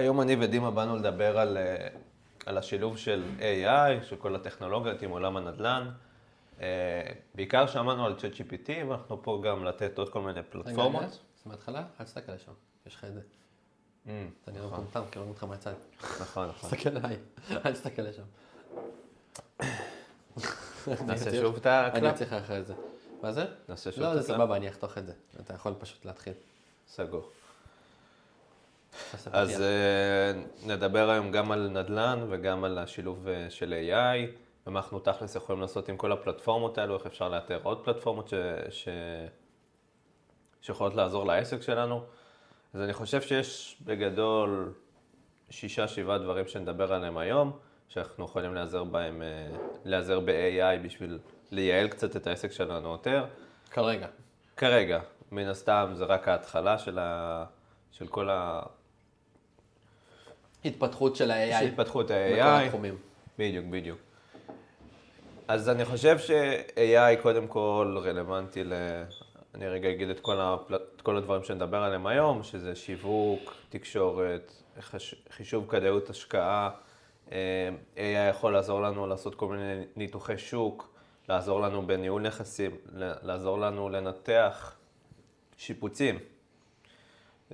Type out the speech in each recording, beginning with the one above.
והיום אני ודימה באנו לדבר על, אה, על השילוב של AI, של כל הטכנולוגיות עם עולם הנדל"ן. אה, בעיקר שמענו על ChatGPT, ואנחנו פה גם לתת עוד כל מיני פלטפורמות. רגע, אז מההתחלה, אל תסתכל לשם, יש לך את זה. Mm, אתה נראה נכון, מטומטם, כי רואים אותך מהצד. נכון, נכון. תסתכל עליי, אל תסתכל לשם. נעשה אני שוב את אני ה clap? אוציא לך אחרי זה. מה זה? נעשה שוב לא, את זה ה clap? סבבה, אני אחתוך את זה. אתה יכול פשוט להתחיל. סגור. אז. אה, נדבר היום גם על נדל"ן וגם על השילוב אה, של AI, ומה אנחנו תכלס יכולים לעשות עם כל הפלטפורמות האלו, איך אפשר לאתר עוד פלטפורמות ש... ש... שיכולות לעזור לעסק שלנו. אז אני חושב שיש בגדול שישה, שבעה דברים שנדבר עליהם היום, שאנחנו יכולים להיעזר בהם, אה, להיעזר ב-AI בשביל לייעל קצת את העסק שלנו יותר. כרגע. כרגע, מן הסתם זה רק ההתחלה של, ה... של כל ה... התפתחות של ה-AI. של התפתחות בכל ה-AI. התחומים. בדיוק, בדיוק. אז אני חושב ש-AI קודם כל רלוונטי ל... אני רגע אגיד את כל, הפל... את כל הדברים שנדבר עליהם היום, שזה שיווק, תקשורת, חש... חישוב כדאיות השקעה. אה, AI יכול לעזור לנו לעשות כל מיני ניתוחי שוק, לעזור לנו בניהול נכסים, לעזור לנו לנתח שיפוצים.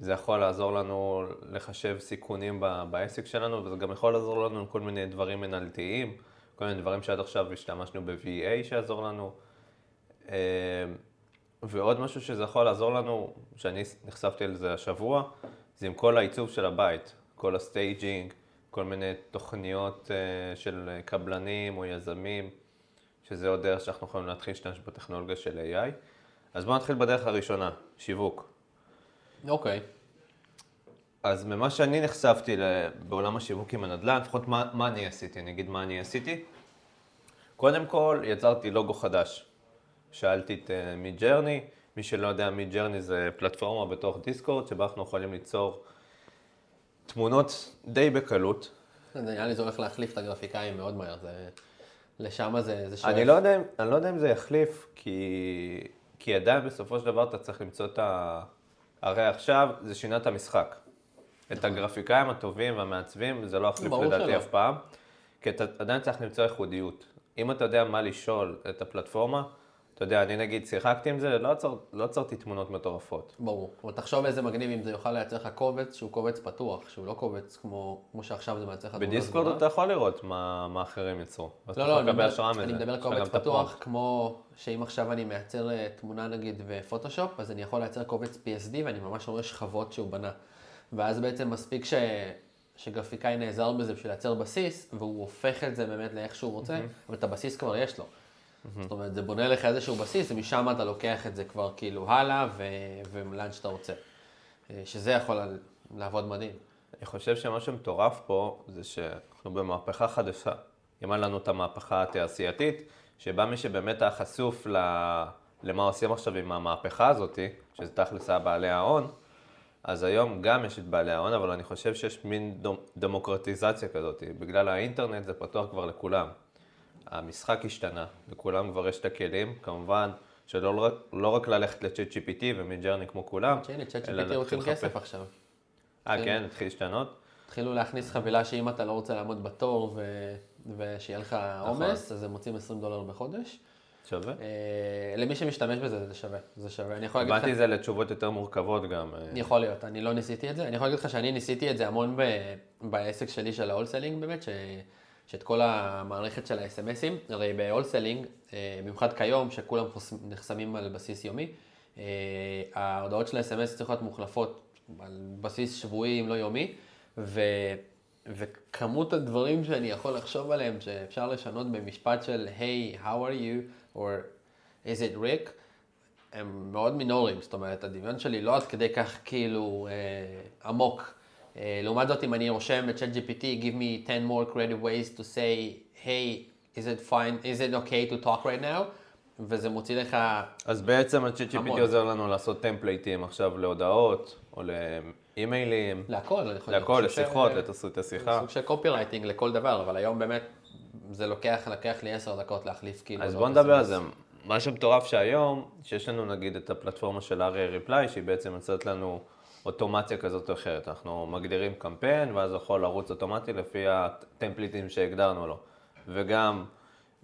זה יכול לעזור לנו לחשב סיכונים בעסק שלנו, וזה גם יכול לעזור לנו עם כל מיני דברים מנהלתיים, כל מיני דברים שעד עכשיו השתמשנו ב-VA שיעזור לנו. אה, ועוד משהו שזה יכול לעזור לנו, שאני נחשפתי על זה השבוע, זה עם כל העיצוב של הבית, כל ה staging, כל מיני תוכניות אה, של קבלנים או יזמים, שזה עוד דרך שאנחנו יכולים להתחיל להשתמש בטכנולוגיה של AI. אז בואו נתחיל בדרך הראשונה, שיווק. אוקיי. אז ממה שאני נחשפתי בעולם השיווק עם הנדל"ן, לפחות מה, מה אני עשיתי, אני אגיד מה אני עשיתי. קודם כל, יצרתי לוגו חדש. שאלתי את uh, Midjourney, מי שלא יודע, מידג'רני זה פלטפורמה בתוך דיסקורד, שבה אנחנו יכולים ליצור תמונות די בקלות. זה נראה לי זה הולך להחליף את הגרפיקאים מאוד מהר. זה... לשם זה, זה שואף. אני לא, יודע, אני לא יודע אם זה יחליף, כי, כי עדיין בסופו של דבר אתה צריך למצוא את ה... הרי עכשיו זה שינה את המשחק. את הגרפיקאים הטובים והמעצבים, זה לא יחליף ברור לדעתי. אף פעם, כי אתה עדיין צריך למצוא ייחודיות. אם אתה יודע מה לשאול את הפלטפורמה, אתה יודע, אני נגיד שיחקתי עם זה, לא לא עצרתי תמונות מטורפות. ברור. אבל תחשוב איזה מגניב אם זה יוכל לייצר לך קובץ שהוא קובץ פתוח, שהוא לא קובץ כמו, כמו שעכשיו זה מייצר לך תמונה בדיסקורד. אתה יכול לראות מה, מה אחרים יצרו. לא, לא, אני מדבר. אני מדבר קובץ. פתוח, כמו שאם עכשיו אני מייצר אה, תמונה נגיד בפוטושופ, אז אני יכול לייצר קובץ PSD ואני ממש רואה שכבות שהוא בנה. ואז בעצם מספיק ש... שגרפיקאי נעזר בזה בשביל לייצר בסיס, והוא הופך את זה באמת לאיך שהוא רוצה, אבל את הבסיס כבר יש לו. זאת אומרת, זה בונה לך איזשהו בסיס, ומשם אתה לוקח את זה כבר כאילו הלאה, ו... ולאן שאתה רוצה. אה, שזה יכול לעבוד מדהים. אני חושב שמה שמטורף פה זה שאנחנו במהפכה חדשה. אם היה לנו את המהפכה התעשייתית, שבה מי שבאמת היה חשוף ל... למה עושים עכשיו עם המהפכה הזאת, שזה תכלס היה בעלי ההון, אז היום גם יש את בעלי ההון, אבל אני חושב שיש מין דמוקרטיזציה כזאת. בגלל האינטרנט זה פתוח כבר לכולם. המשחק השתנה, לכולם כבר יש את הכלים, כמובן שלא לא רק ללכת ל-chat GPT ו Midjourney כמו כולם, chat GPT רוצים כסף. עכשיו. אה, כן, התחיל להשתנות? התחילו להכניס חבילה שאם אתה לא רוצה לעמוד בתור ו... ושיהיה לך נכון. עומס, אז הם מוצאים 20 דולר בחודש. שווה? אה, למי שמשתמש בזה זה שווה, זה שווה. אני יכול להגיד לך, את זה לתשובות יותר מורכבות גם. אה, יכול להיות, אני לא ניסיתי את זה. אני יכול להגיד לך שאני ניסיתי את זה המון ב... בעסק שלי של ה wholesaling באמת, ש... שאת כל המערכת של ה-SMSים, הרי ב wholesaling, אה, במיוחד כיום, שכולם נחסמים על בסיס יומי, אה, ההודעות של ה-SMS צריכות להיות מוחלפות על בסיס שבועי אם לא יומי, ו... וכמות הדברים שאני יכול לחשוב עליהם שאפשר לשנות במשפט של היי, hey, how are you, or is it Rick, הם מאוד מינוריים, זאת אומרת, הדמיון שלי לא עד כדי כך כאילו אה, עמוק. אה, לעומת זאת, אם אני רושם את ChatGPT, give me 10 more creative ways to say, hey, is it fine, is it okay to talk right now, וזה מוציא לך, אז בעצם ה-ChatGPT. עוזר לנו לעשות טמפלייטים עכשיו להודעות, או לאימיילים, להכל, אני חושב. להכל, לשיחות, ש- לתסריט השיחה. סוג של קופי רייטינג לכל דבר, אבל היום באמת, זה לוקח, לקח לי 10 דקות להחליף כאילו. אז הודעות בוא נדבר על. זה. מה שמטורף שהיום, שיש לנו נגיד את הפלטפורמה של אריה ריפליי, שהיא בעצם יוצרת לנו אוטומציה כזאת או אחרת. אנחנו מגדירים קמפיין, ואז הוא יכול לרוץ אוטומטי לפי הטמפליטים שהגדרנו לו. וגם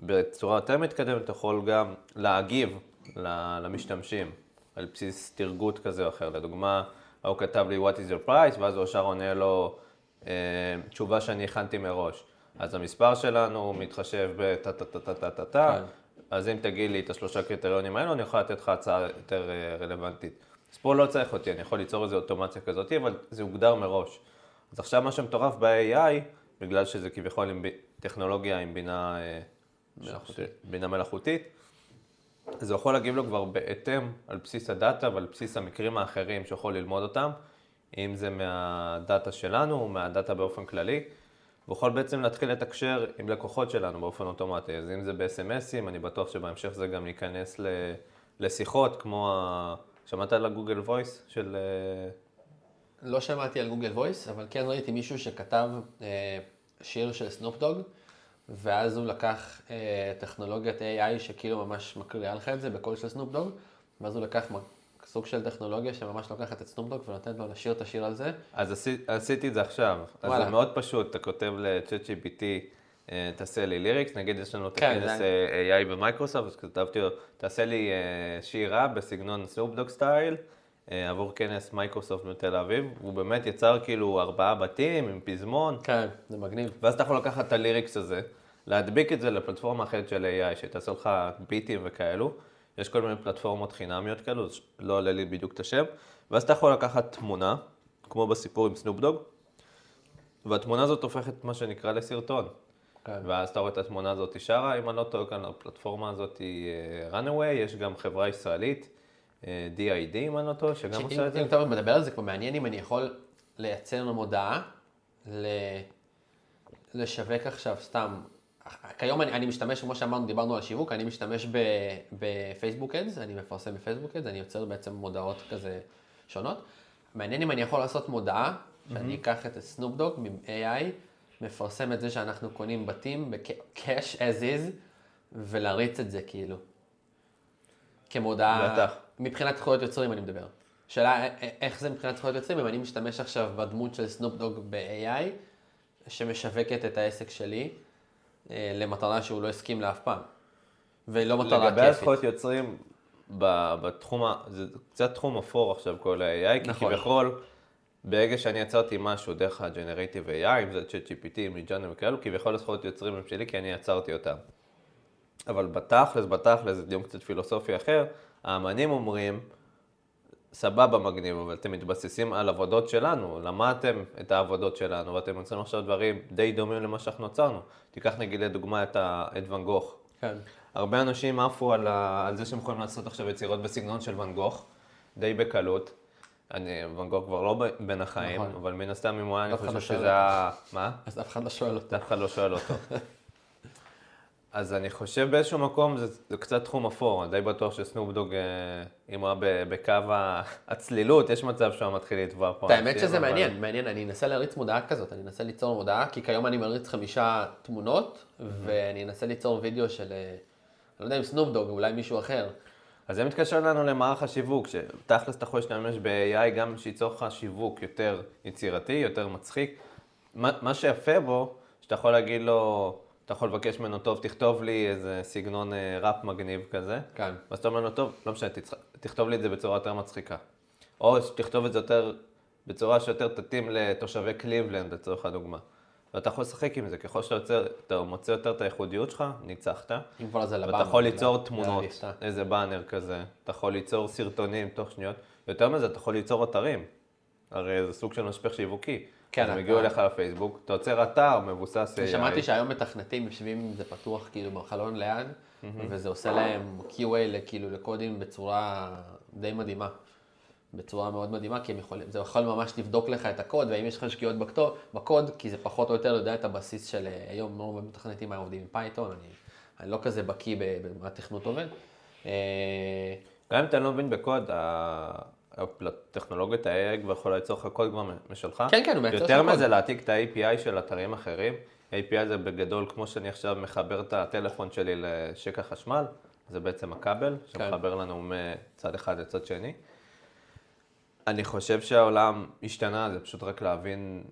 בצורה יותר מתקדמת, אתה יכול גם להגיב למשתמשים על בסיס תרגות כזה או אחר. לדוגמה, הוא כתב לי what is your price, ואז הוא ישר עונה לו אה, תשובה שאני הכנתי מראש. אז המספר שלנו מתחשב בטה-טה-טה-טה-טה-טה, כן. אז אם תגיד לי את השלושה קריטריונים האלו, אני יכול לתת לך הצעה יותר אה, רלוונטית. אז פה לא צריך אותי, אני יכול ליצור איזו אוטומציה כזאת, אבל זה הוגדר מראש. אז עכשיו מה שמטורף ב-AI, בגלל שזה כביכול עם טכנולוגיה עם בינה אה, מלאכותית, בינה מלאכותית, זה יכול להגיב לו כבר בהתאם על בסיס הדאטה ועל בסיס המקרים האחרים שיכול ללמוד אותם, אם זה מהדאטה שלנו או מהדאטה באופן כללי. הוא יכול בעצם להתחיל לתקשר עם לקוחות שלנו באופן אוטומטי. אז אם זה ב-SMSים, אני בטוח שבהמשך זה גם ייכנס לשיחות, כמו ה... שמעת על הגוגל voice של... אה, לא שמעתי על גוגל voice, אבל כן ראיתי מישהו שכתב אה, שיר של סנופ דוג, ואז הוא לקח אה, טכנולוגיית AI שכאילו ממש מקריאה לך את זה בקול של סנופ דוג, ואז הוא לקח סוג של טכנולוגיה שממש לוקחת את סנופדוג ונותנת לו לשיר את השיר על זה. אז עשי, עשיתי את זה עכשיו. וואלה. אז זה מאוד פשוט, אתה כותב ל-ChatGPT, תעשה לי lyrics, נגיד יש לנו את כן, הכנס. אה, AI במייקרוסופט, אז כתבתי לו, תעשה לי אה, שיר רע בסגנון סנופדוג style. עבור כנס מייקרוסופט בתל אביב, הוא באמת יצר כאילו ארבעה בתים עם פזמון. כן, זה מגניב. ואז אתה יכול לקחת את ה lyrics הזה, להדביק את זה לפלטפורמה אחרת של AI, שתעשה לך ביטים וכאלו, יש כל מיני פלטפורמות חינמיות כאלו, לא עולה לי בדיוק את השם, ואז אתה יכול לקחת תמונה, כמו בסיפור עם סנופדוג, והתמונה הזאת הופכת מה שנקרא לסרטון. כן. ואז אתה רואה את התמונה הזאת שרה, אם אני לא טועה כאן, הפלטפורמה הזאת היא אה, runaway, יש גם חברה ישראלית, אה, DID אם אני לא טועה, שגם עושה את זה. אם אתה מדבר על זה, כבר מעניין אם אני יכול לייצר מודעה, לשווק עכשיו סתם כיום אני, אני משתמש, כמו שאמרנו, דיברנו על שיווק, אני משתמש בפייסבוק אדס, אני מפרסם בפייסבוק אדס, אני יוצר בעצם מודעות כזה שונות. מעניין אם אני יכול לעשות מודעה, שאני אקח את הסנופ דוג מ-AI, מפרסם את זה שאנחנו קונים בתים ב-cash as is, ולהריץ את זה כאילו. כמודעה, בטח. מבחינת זכויות יוצרים אני מדבר. שאלה איך זה מבחינת זכויות יוצרים, אם אני משתמש עכשיו בדמות של סנופ דוג ב-AI, שמשווקת את העסק שלי. אה, למטרה שהוא לא הסכים לה אף פעם. ולא מטרה כיפית. לגבי הזכויות יוצרים, בתחום, זה קצת תחום אפור עכשיו כל ה-AI, נכון. כי כביכול, ברגע שאני יצרתי משהו דרך ה-Generative AI, אם זה ChatGPT, מג'אנר וכאלו, כביכול הזכויות יוצרים הם שלי כי אני יצרתי אותם. אבל בתכלס, בתכלס, זה דיון קצת פילוסופי אחר, האמנים אומרים, סבבה מגניב, אבל אתם מתבססים על עבודות שלנו, למדתם את העבודות שלנו, ואתם יוצרים עכשיו דברים די דומים למה שאנחנו יצרנו. תיקח נגיד לדוגמה את, ה... את ואן גוך. כן. הרבה אנשים עפו על, ה... על זה שהם יכולים לעשות עכשיו יצירות בסגנון של ואן גוך, די בקלות. אני, ואן גוך כבר לא בין החיים, נכון. אבל מן הסתם אם הוא היה, אני חושב לא שזה היה... מה? אז אף אחד לא שואל אותו. אף אחד לא שואל אותו. אז אני חושב באיזשהו מקום זה, זה קצת תחום אפור, אני די בטוח שסנופדוג, אה, אם הוא היה בקו הצלילות, יש מצב שהוא מתחיל לתבוע פה. האמת שזה אבל... מעניין, מעניין, אני אנסה להריץ מודעה כזאת, אני אנסה ליצור מודעה, כי כיום אני מריץ חמישה תמונות, ואני אנסה ליצור וידאו של, אה, אני לא יודע אם סנופדוג, אולי מישהו אחר. אז זה מתקשר לנו למערך השיווק, שתכלס אתה יכול להשתמש ב-AI גם שייצור לך שיווק יותר יצירתי, יותר מצחיק. מה, מה שיפה בו, שאתה יכול להגיד לו, אתה יכול לבקש ממנו, טוב, תכתוב לי איזה סגנון אה, ראפ מגניב כזה. כן. ואז אתה אומר לו, טוב, לא משנה, תכתוב לי את זה בצורה יותר מצחיקה. או שתכתוב את זה יותר, בצורה שיותר תתאים לתושבי קליבלנד, לצורך הדוגמה. ואתה יכול לשחק עם זה, ככל שאתה יוצר, אתה מוצא יותר את הייחודיות שלך, ניצחת. אם כבר זה לבאנר. ואתה יכול ליצור תמונות, איזה באנר כזה, אתה יכול ליצור סרטונים תוך שניות. יותר מזה, אתה יכול ליצור אתרים. הרי זה סוג של משפך שיווקי. כן. הם הגיעו אליך לפייסבוק, אתה עוצר אתר מבוסס AI. שמעתי שהיום מתכנתים יושבים עם זה פתוח כאילו בחלון ליד, וזה עושה להם QA כאילו לקודים בצורה די מדהימה. בצורה מאוד מדהימה, כי יכולים, זה יכול ממש לבדוק לך את הקוד, ואם יש לך שגיאות בקוד, כי זה פחות או יותר יודע את הבסיס של היום, לא מתכנתים עובדים עם פייתון, אני, אני לא כזה בקיא במה התכנות עובד. אה, גם אם אתה לא מבין בקוד, הטכנולוגיות ה-AI כבר יכולה ליצור לך קוד כבר משלך. כן, כן, הוא מייצר לך קוד. יותר מזה, להעתיק את ה-API של אתרים אחרים. API זה בגדול, כמו שאני עכשיו מחבר את הטלפון שלי לשקע חשמל, זה בעצם הכבל, כן. שמחבר לנו מצד אחד לצד שני. אני חושב שהעולם השתנה, זה פשוט רק להבין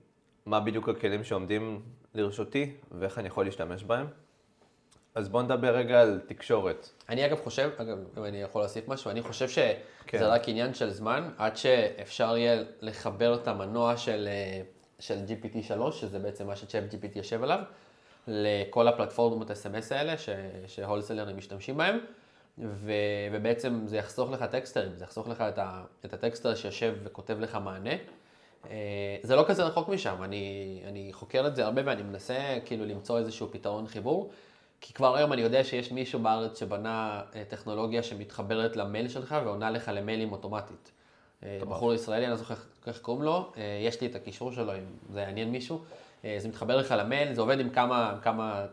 מה בדיוק הכלים שעומדים לרשותי ואיך אני יכול להשתמש בהם. אז בוא נדבר רגע על תקשורת. אני אגב חושב, אגב, אם אני יכול להוסיף משהו, אני חושב שזה כן. רק עניין של זמן, עד שאפשר יהיה לחבר את המנוע של, אה, של GPT-3, שזה בעצם מה שצ'אפ GPT יושב עליו, לכל הפלטפורמות SMS האלה שהולסלרים משתמשים בהם, ו, ובעצם זה יחסוך לך טקסטרים, זה יחסוך לך את, ה, את הטקסטר שיושב וכותב לך מענה. אה, זה לא כזה רחוק משם, אני, אני חוקר את זה הרבה ואני מנסה כאילו למצוא איזשהו פתרון חיבור. כי כבר היום אני יודע שיש מישהו בארץ שבנה אה, טכנולוגיה שמתחברת למייל שלך ועונה לך למיילים אוטומטית. אה, בחור ישראלי, אני לא זוכר איך קוראים לו, יש לי את הקישור שלו, אם זה יעניין מישהו. זה מתחבר לך למייל, זה עובד עם כמה, כמה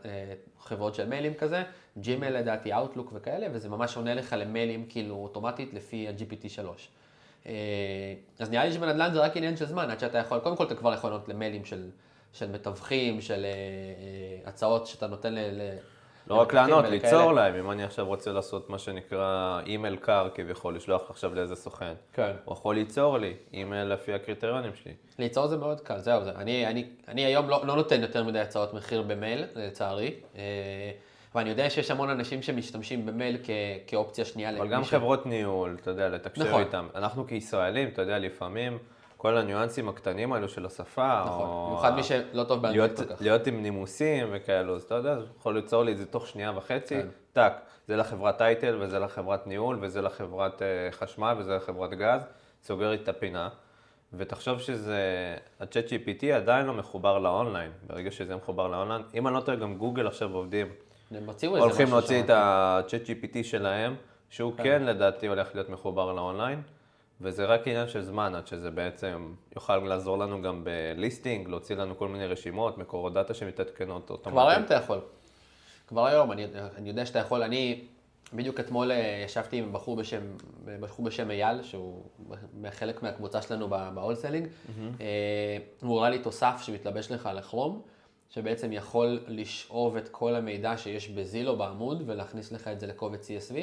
חברות של מיילים כזה, ג'ימייל לדעתי, אאוטלוק וכאלה, וזה ממש עונה לך למיילים כאילו אוטומטית לפי ה-GPT3. אה, אז נראה לי שבנדל"ן זה רק עניין של זמן, עד שאתה יכול, קודם כל אתה כבר יכול לענות למיילים של, של מתווכים, של אה, הצעות שאתה נותן ל... ל- לא רק לענות. ליצור להם, אם אני עכשיו רוצה לעשות מה שנקרא אימייל קר כביכול, לשלוח עכשיו לאיזה סוכן. כן. הוא יכול ליצור לי אימייל לפי הקריטריונים שלי. ליצור זה מאוד קל, זהו, זה. אני, אני, אני היום לא, לא נותן יותר מדי הצעות מחיר במייל, לצערי. ואני יודע שיש המון אנשים שמשתמשים במייל כ, כאופציה שנייה אבל גם חברות ניהול, אתה יודע, לתקשר נכון. איתם. אנחנו כישראלים, אתה יודע, לפעמים כל הניואנסים הקטנים האלו של השפה, נכון, או... במיוחד מי שלא טוב באנגלית להיות, כל כך. להיות עם נימוסים וכאלו, אז אתה יודע, יכול ליצור לי את זה תוך שנייה וחצי, כן. טאק, זה לחברת טייטל, וזה לחברת ניהול, וזה לחברת אה, חשמל, וזה לחברת גז, סוגר את הפינה. ותחשוב שזה, ה-chat GPT עדיין לא מחובר לאונליין, ברגע שזה מחובר לאונליין, אם אני לא טועה, גם גוגל עכשיו עובדים, הם הוציאו איזה הולכים להוציא. את ה-chat GPT שלהם, שהוא כן לדעתי הולך להיות מחובר לאונליין, וזה רק עניין של זמן עד שזה בעצם יוכל לעזור לנו גם ב listing, להוציא לנו כל מיני רשימות, מקורות דאטה שמתעדכנות אוטומטית. כבר היום אתה יכול. כבר היום, אני, אני יודע שאתה יכול, אני בדיוק אתמול אה, ישבתי עם בחור בשם, בחור בשם אייל, שהוא חלק מהקבוצה שלנו ב wholesaling. אה, הוא הראה לי תוסף שמתלבש לך על הכרום, שבעצם יכול לשאוב את כל המידע שיש בזילו בעמוד ולהכניס לך את זה לקובץ CSV.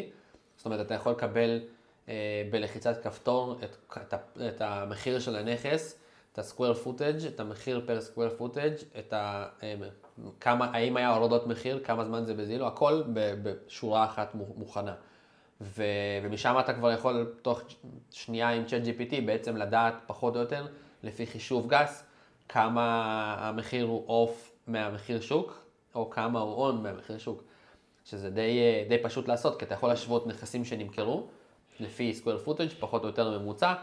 זאת אומרת, אתה יכול לקבל אה, בלחיצת כפתור את, את, את המחיר של הנכס, את ה-square footage, את המחיר per square footage, את ה... אה, כמה, האם היה הורדות מחיר, כמה זמן זה בזילו, הכל בשורה אחת מו- מוכנה. ו, ומשם אתה כבר יכול תוך שנייה עם צ'אט GPT בעצם לדעת פחות או יותר, לפי חישוב גס, כמה המחיר הוא אוף מהמחיר שוק, או כמה הוא און מהמחיר שוק. שזה די, אה, די פשוט לעשות, כי אתה יכול להשוות נכסים שנמכרו, לפי square footage, פחות או יותר ממוצע,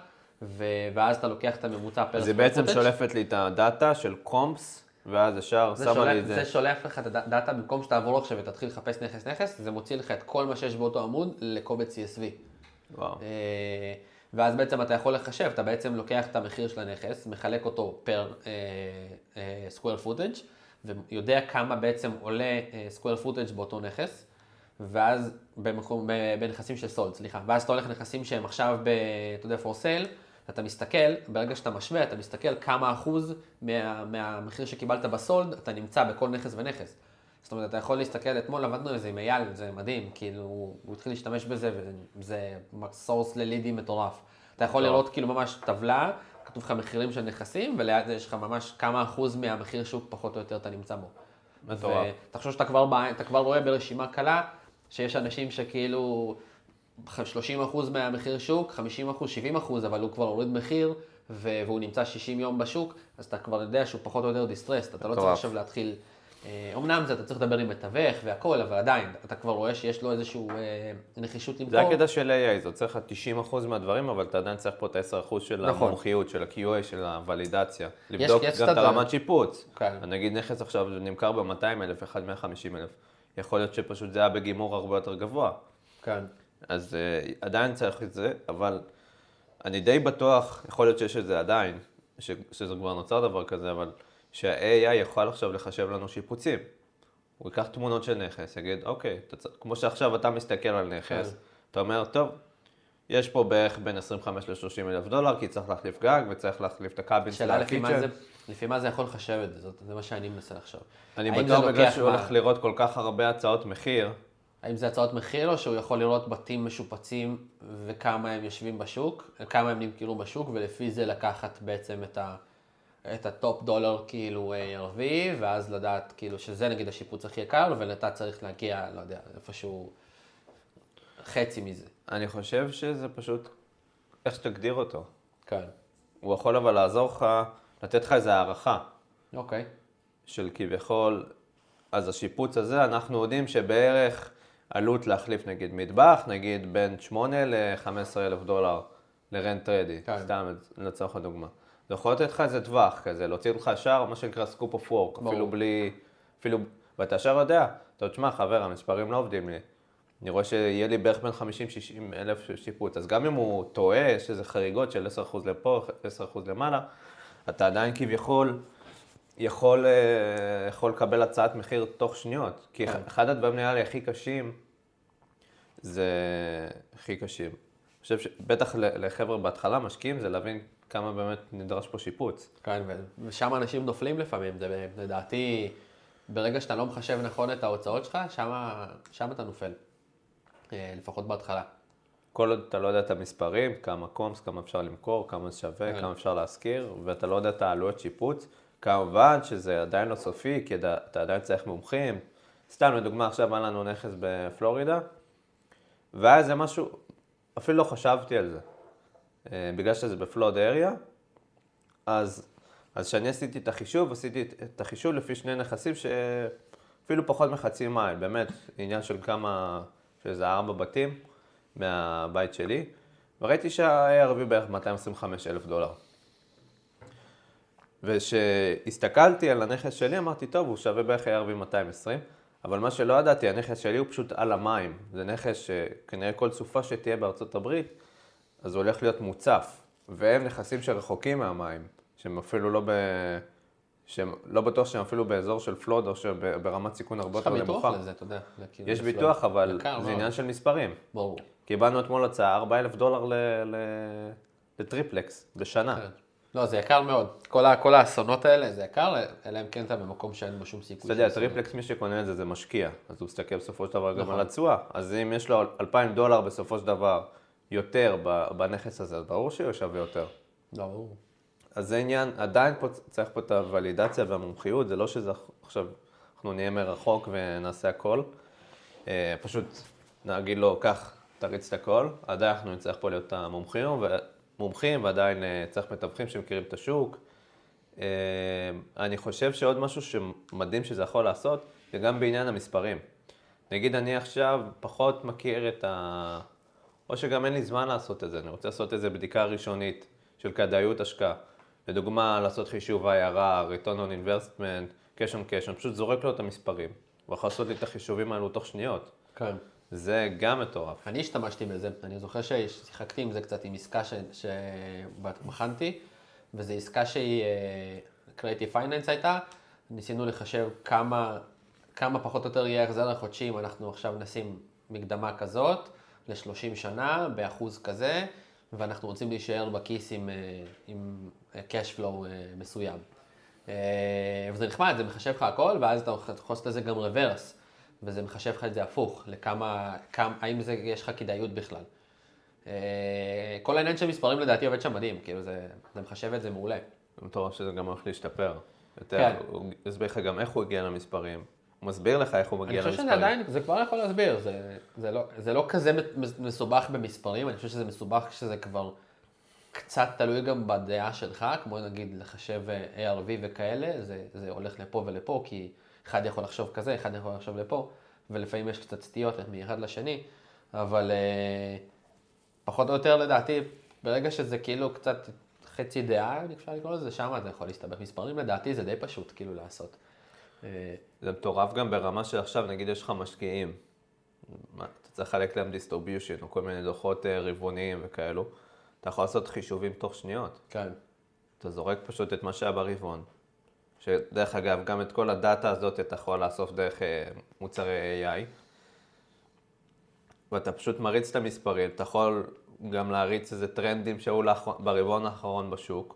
ו, ואז אתה לוקח את הממוצע פר אז היא בעצם footage. שולפת לי את הדאטה של קומפס, ואז ישר שמה שולף, לי את זה. זה שולף לך את הדאטה, במקום שתעבור עכשיו ותתחיל לחפש נכס נכס, זה מוציא לך את כל מה שיש באותו עמוד לקובץ CSV. וואו. אה, ואז בעצם אתה יכול לחשב, אתה בעצם לוקח את המחיר של הנכס, מחלק אותו פר אה, אה, square footage, ויודע כמה בעצם עולה אה, square footage באותו נכס, ואז במקום, בנכסים של סולד, סליחה, ואז אתה הולך לנכסים שהם עכשיו ב... אתה יודע, for sale, אתה מסתכל, ברגע שאתה משווה, אתה מסתכל כמה אחוז מה, מהמחיר שקיבלת ב sold, אתה נמצא בכל נכס ונכס. זאת אומרת, אתה יכול להסתכל, אתמול עבדנו על זה עם אייל, זה מדהים, כאילו, הוא התחיל להשתמש בזה, וזה source ללידים מטורף. אתה יכול. לראות כאילו ממש טבלה, כתוב לך מחירים של נכסים, וליד זה יש לך ממש כמה אחוז מהמחיר שוק פחות או יותר אתה נמצא בו. מטורף. ותחשוב שאתה כבר, בא- כבר רואה ברשימה קלה, שיש אנשים שכאילו 30% מהמחיר שוק, 50%, 70%, אבל הוא כבר הוריד מחיר, והוא נמצא 60 יום בשוק, אז אתה כבר יודע שהוא פחות או יותר דיסטרסט, אתה לא צריך. עכשיו להתחיל, אה, אמנם זה, אתה צריך לדבר עם מתווך והכל, אבל עדיין, אתה כבר רואה שיש לו איזושהי נחישות למכור. זה הקטע של AI, זה יוצא לך 90% מהדברים, אבל אתה עדיין צריך פה את ה-10% של נכון. המומחיות, של ה-QA, של הוולידציה. לבדוק יש גם קצת- את הרמת שיפוץ. כן. נגיד נכס עכשיו נמכר ב-200,000, אחד 150,000. יכול להיות שפשוט זה היה בגימור הרבה יותר גבוה. כן. אז uh, עדיין צריך את זה, אבל אני די בטוח, יכול להיות שיש את זה עדיין, ש, שזה כבר נוצר דבר כזה, אבל שה-AI יכול עכשיו לחשב לנו שיפוצים. הוא ייקח תמונות של נכס, יגיד, אוקיי, אתה, צ- כמו שעכשיו אתה מסתכל על נכס, כן. אתה אומר, טוב, יש פה בערך בין 25 ל-30 אלף דולר, כי צריך להחליף גג וצריך להחליף את הקאבין של הקיצ'ן. זה, לפי מה זה יכול לחשב את זה, זה מה שאני מנסה לחשוב. אני בטוח בגלל שהוא הולך לראות כל כך הרבה הצעות מחיר, האם זה הצעות מחיר או שהוא יכול לראות בתים משופצים וכמה הם יושבים בשוק, כמה הם נמכרו בשוק, ולפי זה לקחת בעצם את, ה, את ה top dollar כאילו ARV, ואז לדעת כאילו שזה נגיד השיפוץ הכי יקר, ואתה צריך להגיע, לא יודע, איפשהו חצי מזה. אני חושב שזה פשוט איך שתגדיר אותו. כן. הוא יכול אבל לעזור לך, לתת לך איזו הערכה. אוקיי. של כביכול, אז השיפוץ הזה, אנחנו יודעים שבערך עלות להחליף נגיד מטבח, נגיד בין 8 ל-15 אלף דולר ל rent ready, כן. סתם לצורך הדוגמה. זה יכול לתת לך איזה טווח כזה, להוציא אותך ישר, מה שנקרא scope of work, אפילו בלי, אפילו, ואתה ישר יודע, אתה עוד שמע, חבר, המספרים לא עובדים לי. אני רואה שיהיה לי בערך בין 50-60 אלף שיפוץ, אז גם אם הוא טועה, יש איזה חריגות של 10% לפה, 10% למעלה, אתה עדיין כביכול יכול, אה, יכול לקבל הצעת מחיר תוך שניות. כי כן. אחד הדברים נראה לי הכי קשים, זה הכי קשים. אני חושב שבטח לחבר'ה בהתחלה משקיעים זה להבין כמה באמת נדרש פה שיפוץ. כן, ושם אנשים נופלים לפעמים, זה לדעתי, ברגע שאתה לא מחשב נכון את ההוצאות שלך, שם אתה נופל, אה, לפחות בהתחלה. כל עוד אתה לא יודע את המספרים, כמה קומס, כמה אפשר למכור, כמה זה שווה, כן. כמה אפשר להשכיר, ואתה לא יודע את העלויות שיפוץ, כמובן שזה עדיין לא סופי, כי אתה עדיין צריך מומחים. סתם לדוגמה, עכשיו היה לנו נכס בפלורידה, והיה איזה משהו, אפילו לא חשבתי על זה. אה, בגלל שזה בפלוד אריה, אז כשאני עשיתי את החישוב, עשיתי את- החישוב לפי שני נכסים שאפילו פחות מחצי מייל, באמת, עניין של כמה, של איזה ארבע בתים מהבית שלי, וראיתי שה-ARV בערך 225 אלף דולר. וכשהסתכלתי על הנכס שלי, אמרתי, טוב, הוא שווה בערך ARV 220, אבל מה שלא ידעתי, הנכס שלי הוא פשוט על המים. זה נכס שכנראה כל סופה שתהיה בארצות הברית, אז הוא הולך להיות מוצף. והם נכסים שרחוקים מהמים, שהם אפילו לא ב... שהם לא בטוח שהם אפילו באזור של flood או שברמת סיכון הרבה יש לך יותר ביטוח נמוכה. לזה, אתה יודע. יש נפלא. ביטוח, אבל יקר זה מאוד. עניין של מספרים. ברור. קיבלנו אתמול הצעה 4,000 דולר ל... ל... ל triplex בשנה. כן. לא, זה יקר מאוד. כל, ה, כל האסונות האלה זה יקר, אלא אם כן אתה במקום שאין בו שום סיכוי. אתה יודע, triplex, מי שקונה את זה זה משקיע, אז הוא מסתכל בסופו של דבר גם נכון. על התשואה. אז אם יש לו 2,000 דולר בסופו של דבר יותר בנכס הזה, אז ברור שהוא שווה יותר. ברור. אז זה עניין, עדיין פה צריך פה את הוולידציה והמומחיות, זה לא שזה עכשיו, אנחנו נהיה מרחוק ונעשה הכל. אה, פשוט נגיד לו, קח, תריץ את הכל, עדיין אנחנו נצטרך פה להיות המומחים, מומחים ועדיין אה, צריך מתווכים שמכירים את השוק. אה, אני חושב שעוד משהו שמדהים שזה יכול לעשות, זה גם בעניין המספרים. נגיד אני עכשיו פחות מכיר את ה... או שגם אין לי זמן לעשות את זה, אני רוצה לעשות איזו בדיקה ראשונית של כדאיות השקעה. לדוגמה, לעשות חישוב IRR, return on investment, cash on cash, אני פשוט זורק לו את המספרים, ויכול לעשות לי את החישובים האלו תוך שניות. כן. זה גם מטורף. אני השתמשתי בזה, אני זוכר ששיחקתי עם זה קצת עם עסקה ש- שבחנתי, וזו עסקה שהיא קרייטיב פייננס הייתה, ניסינו לחשב כמה, כמה פחות או יותר יהיה ההחזר החודשי אם אנחנו עכשיו נשים מקדמה כזאת ל-30 שנה באחוז כזה, ואנחנו רוצים להישאר בכיס עם, אה, עם אה, cash flow אה, מסוים. וזה נחמד, זה מחשב לך הכל, ואז אתה יכול לעשות לזה גם רוורס, וזה מחשב לך את זה הפוך, לכמה, כמה, האם זה, יש לך כדאיות בכלל. כל העניין של מספרים לדעתי עובד שם מדהים, כאילו זה, זה מחשב את זה מעולה. זה מטורף שזה גם הולך להשתפר. יותר, כן. הוא יסביר לך גם איך הוא הגיע למספרים. הוא מסביר לך איך הוא אני מגיע חושב למספרים. שזה עדיין, זה כבר יכול להסביר, זה, זה, לא, זה לא כזה מס- מסובך במספרים, אני חושב שזה מסובך כשזה כבר קצת תלוי גם בדעה שלך, כמו נגיד לחשב אה, ARV וכאלה, זה, זה הולך לפה ולפה, כי אחד יכול לחשוב כזה, אחד יכול לחשוב לפה, ולפעמים יש קצת סטיות מאחד לשני, אבל אה, פחות או יותר לדעתי, ברגע שזה כאילו קצת חצי דעה, אפשר לקרוא לזה, שם אתה יכול להסתבך. מספרים לדעתי זה די פשוט כאילו לעשות. אה, זה מטורף גם ברמה של עכשיו, נגיד יש לך משקיעים, מה, אתה צריך לחלק להם distribution או כל מיני דוחות אה, רבעוניים וכאלו, אתה יכול לעשות חישובים תוך שניות. כן. אתה זורק פשוט את מה שהיה ברבעון. שדרך אגב, גם את כל הדאטה הזאת אתה יכול לאסוף דרך אה, מוצרי AI. ואתה פשוט מריץ את המספרים, אתה יכול גם להריץ איזה טרנדים שהיו. ברבעון האחרון בשוק.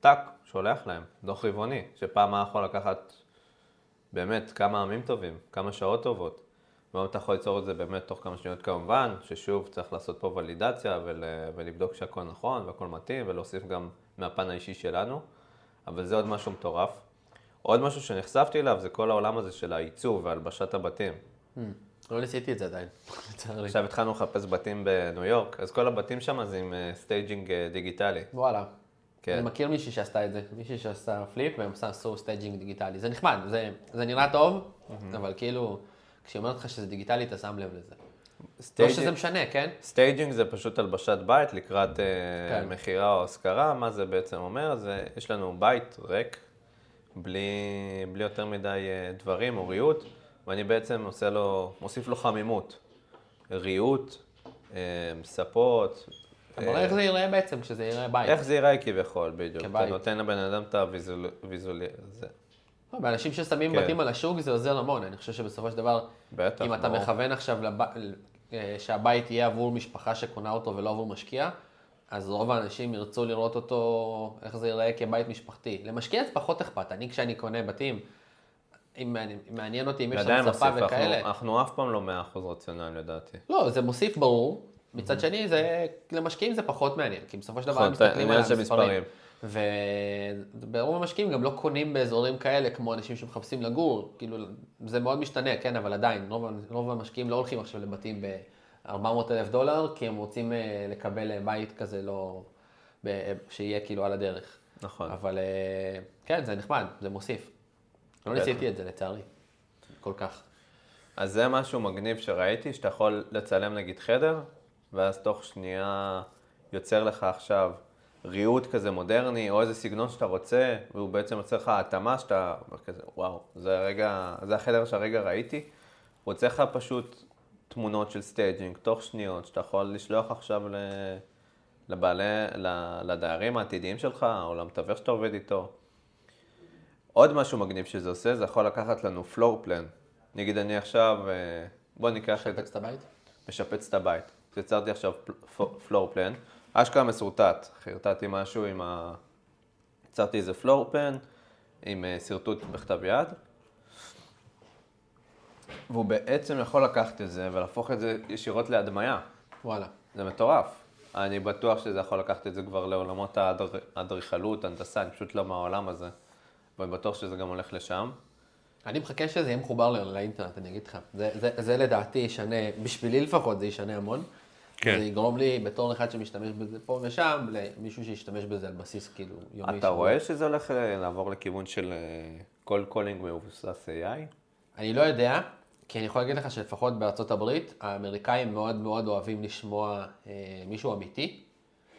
טאק, שולח להם, דוח רבעוני, שפעם היה יכול לקחת באמת כמה ימים טובים, כמה שעות טובות. והיום אתה יכול ליצור את זה באמת תוך כמה שניות כמובן, ששוב צריך לעשות פה ולידציה ול, ולבדוק שהכל נכון והכל מתאים, ולהוסיף גם מהפן האישי שלנו, אבל זה עוד משהו מטורף. עוד משהו שנחשפתי אליו זה כל העולם הזה של העיצוב והלבשת הבתים. לא ניסיתי את זה עדיין, לצערי. עכשיו התחלנו לחפש בתים בניו יורק, אז כל הבתים שם זה עם staging דיגיטלי. וואלה. כן. אני מכיר מישהי שעשתה את זה, מישהי שעשתה flip והם עשו staging דיגיטלי. זה נחמד, זה, זה נראה טוב, אבל כאילו, כשהיא אומרת לך שזה דיגיטלי, אתה שם לב לזה. לא שזה משנה, כן? staging זה פשוט הלבשת בית לקראת אה, כן. מכירה או השכרה, מה זה בעצם אומר? זה, יש לנו בית ריק, בלי, בלי יותר מדי אה, דברים או ריהוט, ואני בעצם עושה לו, מוסיף לו חמימות, ריהוט, אה, ספות. אבל אה, איך זה ייראה בעצם כשזה ייראה בית? איך זה ייראה כביכול, בדיוק. אתה כבית. נותן לבן אדם את הוויזואלי... זה. לא, באנשים ששמים כן. בתים על השוק זה עוזר המון, אני חושב שבסופו של דבר, בטח, אם אתה ברור. מכוון עכשיו לב... אה, שהבית יהיה עבור משפחה שקונה אותו ולא עבור משקיע, אז רוב האנשים ירצו לראות אותו, איך זה ייראה כבית משפחתי. למשקיע זה פחות אכפת, אני כשאני קונה בתים, אם מעניין- אותי אם יש שם מוסיף, וכאלה. אנחנו, אנחנו אף פעם לא 100% רציונליים לדעתי. לא, זה מוסיף ברור. מצד שני, זה, למשקיעים זה פחות מעניין, כי בסופו של דבר הם נכון, מסתכלים על המספרים. מספרים. וברוב המשקיעים גם לא קונים באזורים כאלה כמו אנשים שמחפשים לגור, כאילו, זה מאוד משתנה, כן, אבל עדיין, רוב, רוב המשקיעים לא הולכים עכשיו לבתים ב-400 אלף דולר, כי הם רוצים אה, לקבל אה, בית כזה לא, שיהיה כאילו על הדרך. נכון. אבל אה, כן, זה נחמד, זה מוסיף. לא. ניסיתי את זה לצערי, כל כך. אז זה משהו מגניב שראיתי, שאתה יכול לצלם נגיד חדר, ואז תוך שנייה יוצר לך עכשיו ריהוט כזה מודרני, או איזה סגנון שאתה רוצה, והוא בעצם יוצר לך התאמה שאתה אומר כזה, וואו, זה הרגע, זה החדר שהרגע ראיתי. הוא יוצר לך פשוט תמונות של staging, תוך שניות, שאתה יכול לשלוח עכשיו ל... לבעלי, לדיירים העתידיים שלך, או למתווך שאתה עובד איתו. עוד משהו מגניב שזה עושה, זה יכול לקחת לנו פלור פלן. נגיד אני עכשיו, אה, בוא ניקח את, שפץ את הבית? משפץ את הבית. יצרתי עכשיו פלור פלן, אשכרה מסורטט, חרטטתי משהו עם ה... יצרתי איזה פלור פלן עם אה, שרטוט בכתב יד, והוא בעצם יכול לקחת את זה ולהפוך את זה ישירות להדמיה. וואלה. זה מטורף. אני בטוח שזה יכול לקחת את זה כבר לעולמות האדר- האדריכלות, הנדסה, אני פשוט לא מהעולם הזה. ואני בטוח שזה גם הולך לשם. אני מחכה שזה יהיה מחובר לא- לאינטרנט, אני אגיד לך. זה, זה, זה לדעתי ישנה, בשבילי לפחות זה ישנה המון. כן. זה יגרום לי, בתור אחד שמשתמש בזה פה ושם, למישהו שישתמש בזה על בסיס כאילו יומי. אתה שבועי. רואה שזה הולך אה, לעבור לכיוון של cold calling מבוסס AI? אני לא יודע, כי אני יכול להגיד לך שלפחות בארצות הברית, האמריקאים מאוד מאוד אוהבים לשמוע אה, מישהו אמיתי.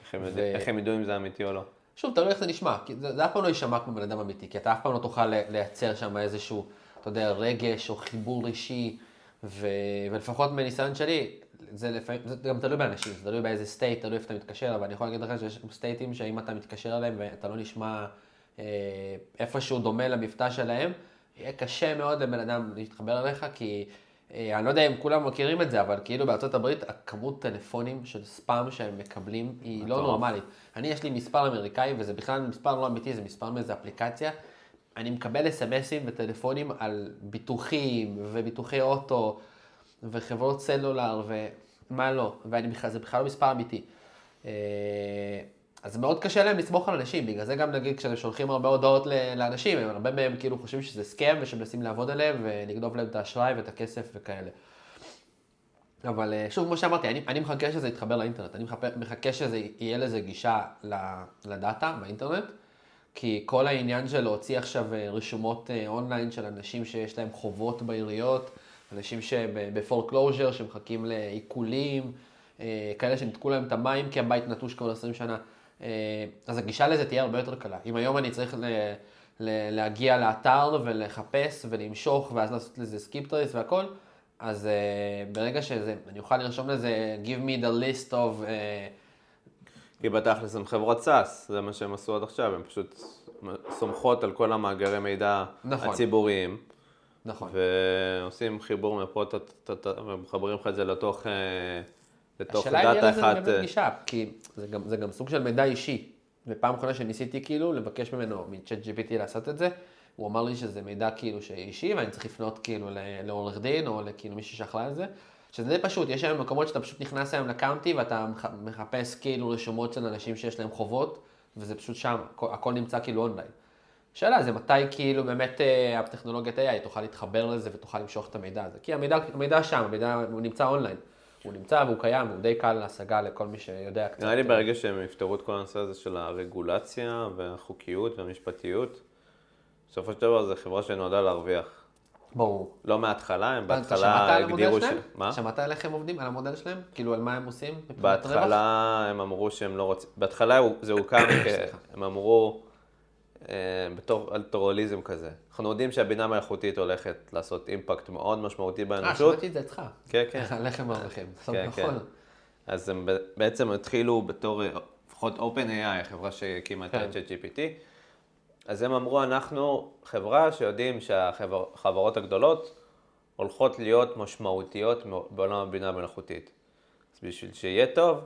איך הם ו- יודעים- איך הם ידעו אם זה אמיתי או לא? שוב, תלוי איך זה נשמע, כי זה, זה אף פעם לא יישמע כמו בן אדם אמיתי, כי אתה אף פעם לא תוכל לייצר שם איזשהו, אתה יודע, רגש או חיבור אישי, ו, ולפחות מניסיון שלי, זה לפעמים, זה גם תלוי באנשים, זה תלוי באיזה סטייט, תלוי איפה אתה מתקשר, אבל אני יכול להגיד לך שיש סטייטים שאם אתה מתקשר אליהם ואתה לא נשמע אה, איפשהו דומה למבטא שלהם, יהיה קשה מאוד לבן אדם להתחבר אליך, כי אה, אני לא יודע אם כולם מכירים את זה, אבל כאילו בארצות הברית, הכמות טלפונים של ספאם שהם מקבלים היא לא. נורמלית. אני, יש לי מספר אמריקאי, וזה בכלל מספר לא אמיתי, זה מספר מאיזה אפליקציה. אני מקבל אס.אם.אסים וטלפונים על ביטוחים, וביטוחי אוטו, וחברות סלולר, ומה לא, ואני בכלל, זה בכלל לא מספר אמיתי. אה, אז מאוד קשה להם לסמוך על אנשים, בגלל זה גם נגיד כשהם שולחים הרבה הודעות לאנשים, הם הרבה מהם כאילו חושבים שזה scam ושמנסים לעבוד עליהם ולגנוב להם את האשראי ואת הכסף וכאלה. אבל אה, שוב, כמו שאמרתי, אני, אני מחכה שזה יתחבר לאינטרנט, אני מחכה, מחכה שזה יהיה לזה גישה ל data באינטרנט, כי כל העניין של להוציא עכשיו אה, רשומות אונליין של אנשים שיש להם חובות בעיריות, אנשים שב foreclosure, שמחכים לעיקולים, אה, כאלה שניתקו להם את המים כי הבית נטוש כבר 20 שנה, אה, אז הגישה לזה תהיה הרבה יותר קלה. אם היום אני צריך ל... ל- להגיע לאתר ולחפש ולמשוך ואז לעשות לזה skip trace והכל, אז uh, ברגע שזה, אני אוכל לרשום לזה give me the list of, uh, כי בתכלס הם חברות SaaS, זה מה שהם עשו עד עכשיו, הם פשוט סומכות על כל המאגרי מידע נכון. הציבוריים, נכון, ועושים חיבור מפה, ט- ט- ט- ומחברים לך את זה לתוך, אה, לתוך השאלה אם יהיה data לזה אחת. באמת אה, גישה, כי זה גם, זה גם סוג של מידע אישי, ופעם אחרונה שניסיתי כאילו לבקש ממנו, מ Chat GPT לעשות את זה, הוא אמר לי שזה מידע כאילו שאישי, ואני צריך לפנות כאילו לעורך דין, או לכאילו מישהו שאחראי על זה. שזה די פשוט, יש היום מקומות שאתה פשוט נכנס היום ל county ואתה מח- מחפש כאילו רשומות של אנשים שיש להם חובות, וזה פשוט שם, הכל, הכל נמצא כאילו אונליין. השאלה זה מתי כאילו באמת אה, הטכנולוגיית AI תוכל להתחבר לזה ותוכל למשוך את המידע הזה. כי המידע, המידע שם, המידע הוא נמצא אונליין. הוא נמצא והוא קיים, הוא די קל להשגה לכל מי שיודע קצת. נראה לי ברגע שהם יפתרו את כל הנושא הזה של הרגולציה והחוקיות והמשפטיות, בסופו של דבר זו חברה שנועדה להרוויח. ברור. לא מההתחלה, הם בהתחלה הגדירו ש... מה? שמעת על איך הם עובדים? על המודל שלהם? כאילו על מה הם עושים? בהתחלה הם אמרו שהם לא רוצים, בהתחלה זה הוקם, הם אמרו אה, בתור אלטרואליזם כזה. אנחנו יודעים שהבינה המלאכותית הולכת לעשות אימפקט מאוד משמעותי אה, באנושות. שמעתי את זה אצלך. כן, כן. על איך הם מרוויחים. כן, כן. נכון. אז הם בעצם התחילו בתור, אה, לפחות OpenAI, החברה שהקימה את כן. ה-GPT, אז הם אמרו, אנחנו חברה שיודעים שהחברות הגדולות הולכות להיות משמעותיות בעולם הבינה המלאכותית. אז בשביל שיהיה טוב,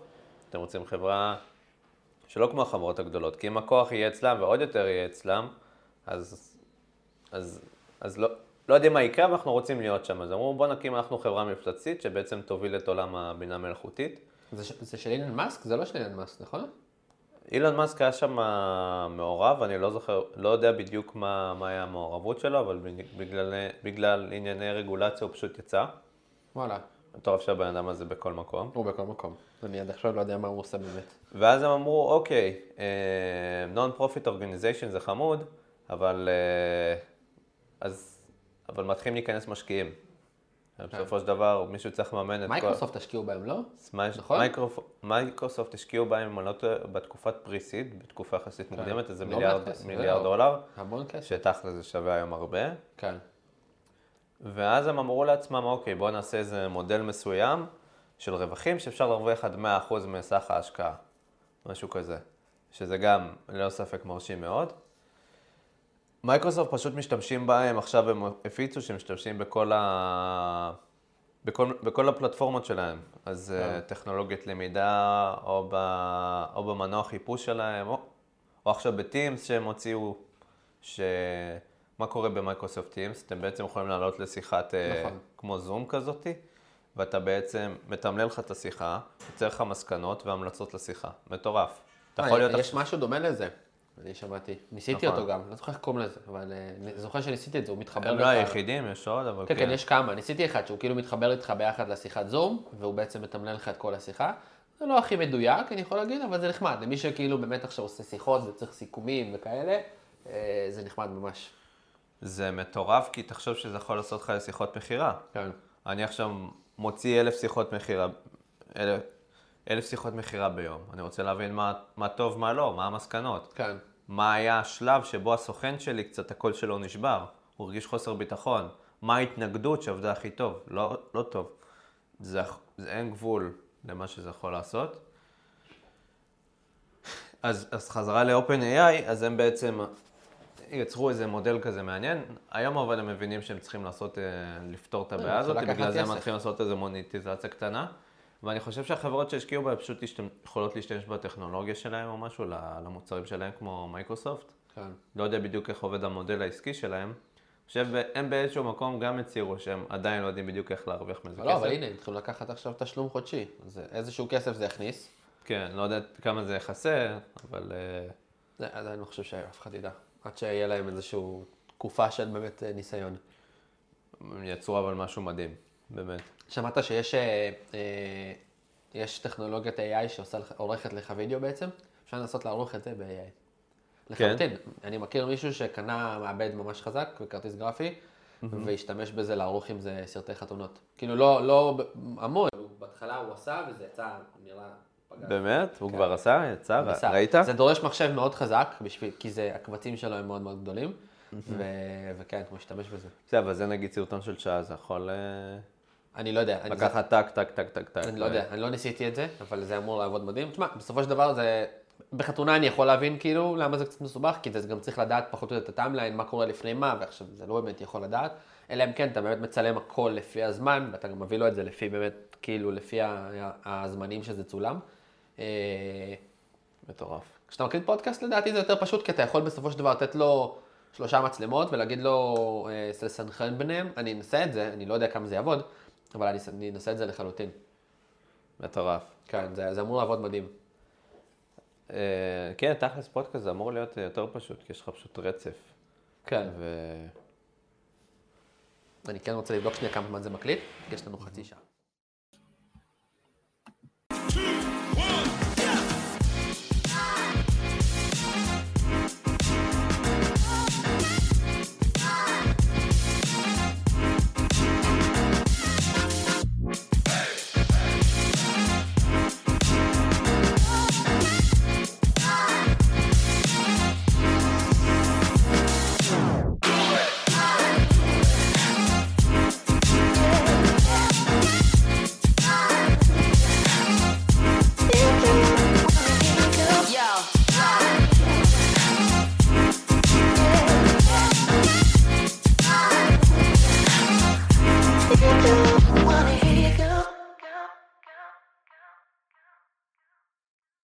אתם רוצים חברה שלא כמו החברות הגדולות, כי אם הכוח יהיה אצלם ועוד יותר יהיה אצלם, אז, אז, אז לא, לא יודעים מה יקרה, אבל אנחנו רוצים להיות שם. אז אמרו, בוא נקים אנחנו חברה מפלצתית שבעצם תוביל את עולם הבינה המלאכותית. זה זה של אילן מאסק? זה לא של אילן מאסק, נכון? אילון מאסק היה שם מעורב, אני לא זוכר, לא יודע בדיוק מה, מה היה המעורבות שלו, אבל בגלל, בגלל ענייני רגולציה הוא פשוט יצא. וואלה. מטורף שהבן אדם הזה בכל מקום. הוא בכל מקום. אני עד עכשיו לא יודע מה הוא עושה באמת. ואז הם אמרו, אוקיי, non-profit organization זה חמוד, אבל, אה, אז, אבל מתחילים להיכנס משקיעים. בסופו של דבר מישהו צריך לממן את כל... מייקרוסופט השקיעו בהם, לא? נכון? מייקרוסופט השקיעו בהם, אם אני לא טועה, בתקופת pre-seed, בתקופה יחסית מוקדמת, איזה לא מיליארד, זהו. דולר, המון כסף. שתכל'ס זה שווה היום הרבה. כן. ואז הם אמרו לעצמם, אוקיי, בואו נעשה איזה מודל מסוים של רווחים שאפשר להרוויח עד 100% מסך ההשקעה, משהו כזה, שזה גם ללא ספק מרשים מאוד. מייקרוסופט פשוט משתמשים בהם, עכשיו הם הפיצו שהם משתמשים בכל, ה... בכל, בכל הפלטפורמות שלהם, אז כן. uh, טכנולוגיית למידה, או, ב... או במנוע חיפוש שלהם, או, או עכשיו בטימס שהם הוציאו, ש... מה קורה במייקרוסופט טימס? אתם בעצם יכולים לעלות לשיחת אה, נכון. כמו זום כזאתי, ואתה בעצם מתמלל לך את השיחה, יוצר לך מסקנות והמלצות לשיחה. מטורף. אתה יכול אה, להיות... יש משהו דומה לזה. אני שמעתי. ניסיתי נכון. אותו גם, לא זוכר איך קוראים לזה, אבל אה, אני זוכר שניסיתי את זה, הוא מתחבר הם לך... לא היחידים, יש עוד, אבל כן, כן, יש כמה. ניסיתי אחד שהוא כאילו מתחבר איתך ביחד לשיחת זום, והוא בעצם מתמלל לך את כל השיחה. זה לא הכי מדויק, אני יכול להגיד, אבל זה נחמד. למי שכאילו באמת עכשיו עושה שיחות וצריך סיכומים וכאלה, זה נחמד ממש. זה מטורף, כי תחשוב שזה יכול לעשות לך לשיחות מכירה. כן. אני עכשיו מוציא אלף שיחות מכירה, אלף, אלף שיחות מכירה ביום. אני רוצה להבין מה, מה טוב, מה לא, מה המסקנות. כן. מה היה השלב שבו הסוכן שלי, קצת הקול שלו נשבר, הוא הרגיש חוסר ביטחון. מה ההתנגדות שעבדה הכי טוב? לא, לא טוב. זה, זה אין גבול למה שזה יכול לעשות. אז, אז חזרה ל-OpenAI, אז הם בעצם יצרו איזה מודל כזה מעניין. היום אבל הם מבינים שהם צריכים לעשות, אה, לפתור את הבעיה הזאת, בגלל זה הם כסף. מתחילים לעשות איזה מוניטיזציה קטנה. ואני חושב שהחברות שהשקיעו בה פשוט יכולות להשתמש בטכנולוגיה שלהם או משהו למוצרים שלהם כמו מייקרוסופט. כן. לא יודע בדיוק איך עובד המודל העסקי שלהם. חושב, הם באיזשהו מקום גם הצהירו שהם עדיין לא יודעים בדיוק איך להרוויח מזה לא, אבל הנה, הם התחילו לקחת עכשיו תשלום חודשי. אז איזשהו כסף זה יכניס. כן, לא יודע כמה זה יכסה, אבל אה, זה, אני לא חושב שאף אחד ידע. עד שיהיה להם איזושהי תקופה של באמת אה, ניסיון. הם יצרו אבל משהו מדהים, באמת. שמעת שיש אה, אה, יש טכנולוגיית AI שעורכת לך וידאו בעצם? אפשר לנסות לערוך את זה ב-AI. לחלוטין. אני מכיר מישהו שקנה מעבד ממש חזק וכרטיס גרפי, והשתמש בזה לערוך עם זה סרטי חתונות. כאילו לא, לא המון. בהתחלה הוא עשה וזה יצא, נראה. באמת? הוא כן. כבר עשה? יצא? ראית? זה דורש מחשב מאוד חזק, כי זה, הקבצים שלו הם מאוד מאוד גדולים, וכן, הוא משתמש בזה. זה, אבל זה נגיד סרטון של שעה, זה יכול אה, אני לא יודע. לקחת טק, טק, טק, טק, טק. אני לא יודע, אני לא ניסיתי את זה, אבל זה אמור לעבוד מדהים. תשמע, בסופו של דבר זה... בחתונה אני יכול להבין כאילו למה זה קצת מסובך, כי זה גם צריך לדעת פחות או יותר את הטיימליין, מה קורה לפני מה, ועכשיו זה לא באמת יכול לדעת, אלא אם כן אתה באמת מצלם הכל לפי הזמן, ואתה גם מביא לו את זה לפי באמת, כאילו לפי הזמנים שזה צולם. אה, מטורף. כשאתה מקליט פודקאסט לדעתי זה יותר פשוט, כי אתה יכול בסופו של דבר לתת לו שלושה מצלמות ולהגיד לו אה, לסנכרן ביניהם, אני אנסה את זה, אני לא יודע כמה זה יעבוד, אבל אני, אני אנסה את זה לחלוטין. מטורף. כן, זה, זה אמור לעבוד מדהים. אה, כן, תכלס פודקאסט זה אמור להיות יותר פשוט, כי יש לך פשוט רצף. כן. ו... אני כן רוצה לבדוק שנייה כמה זמן זה מקליט, יש לנו חצי שעה.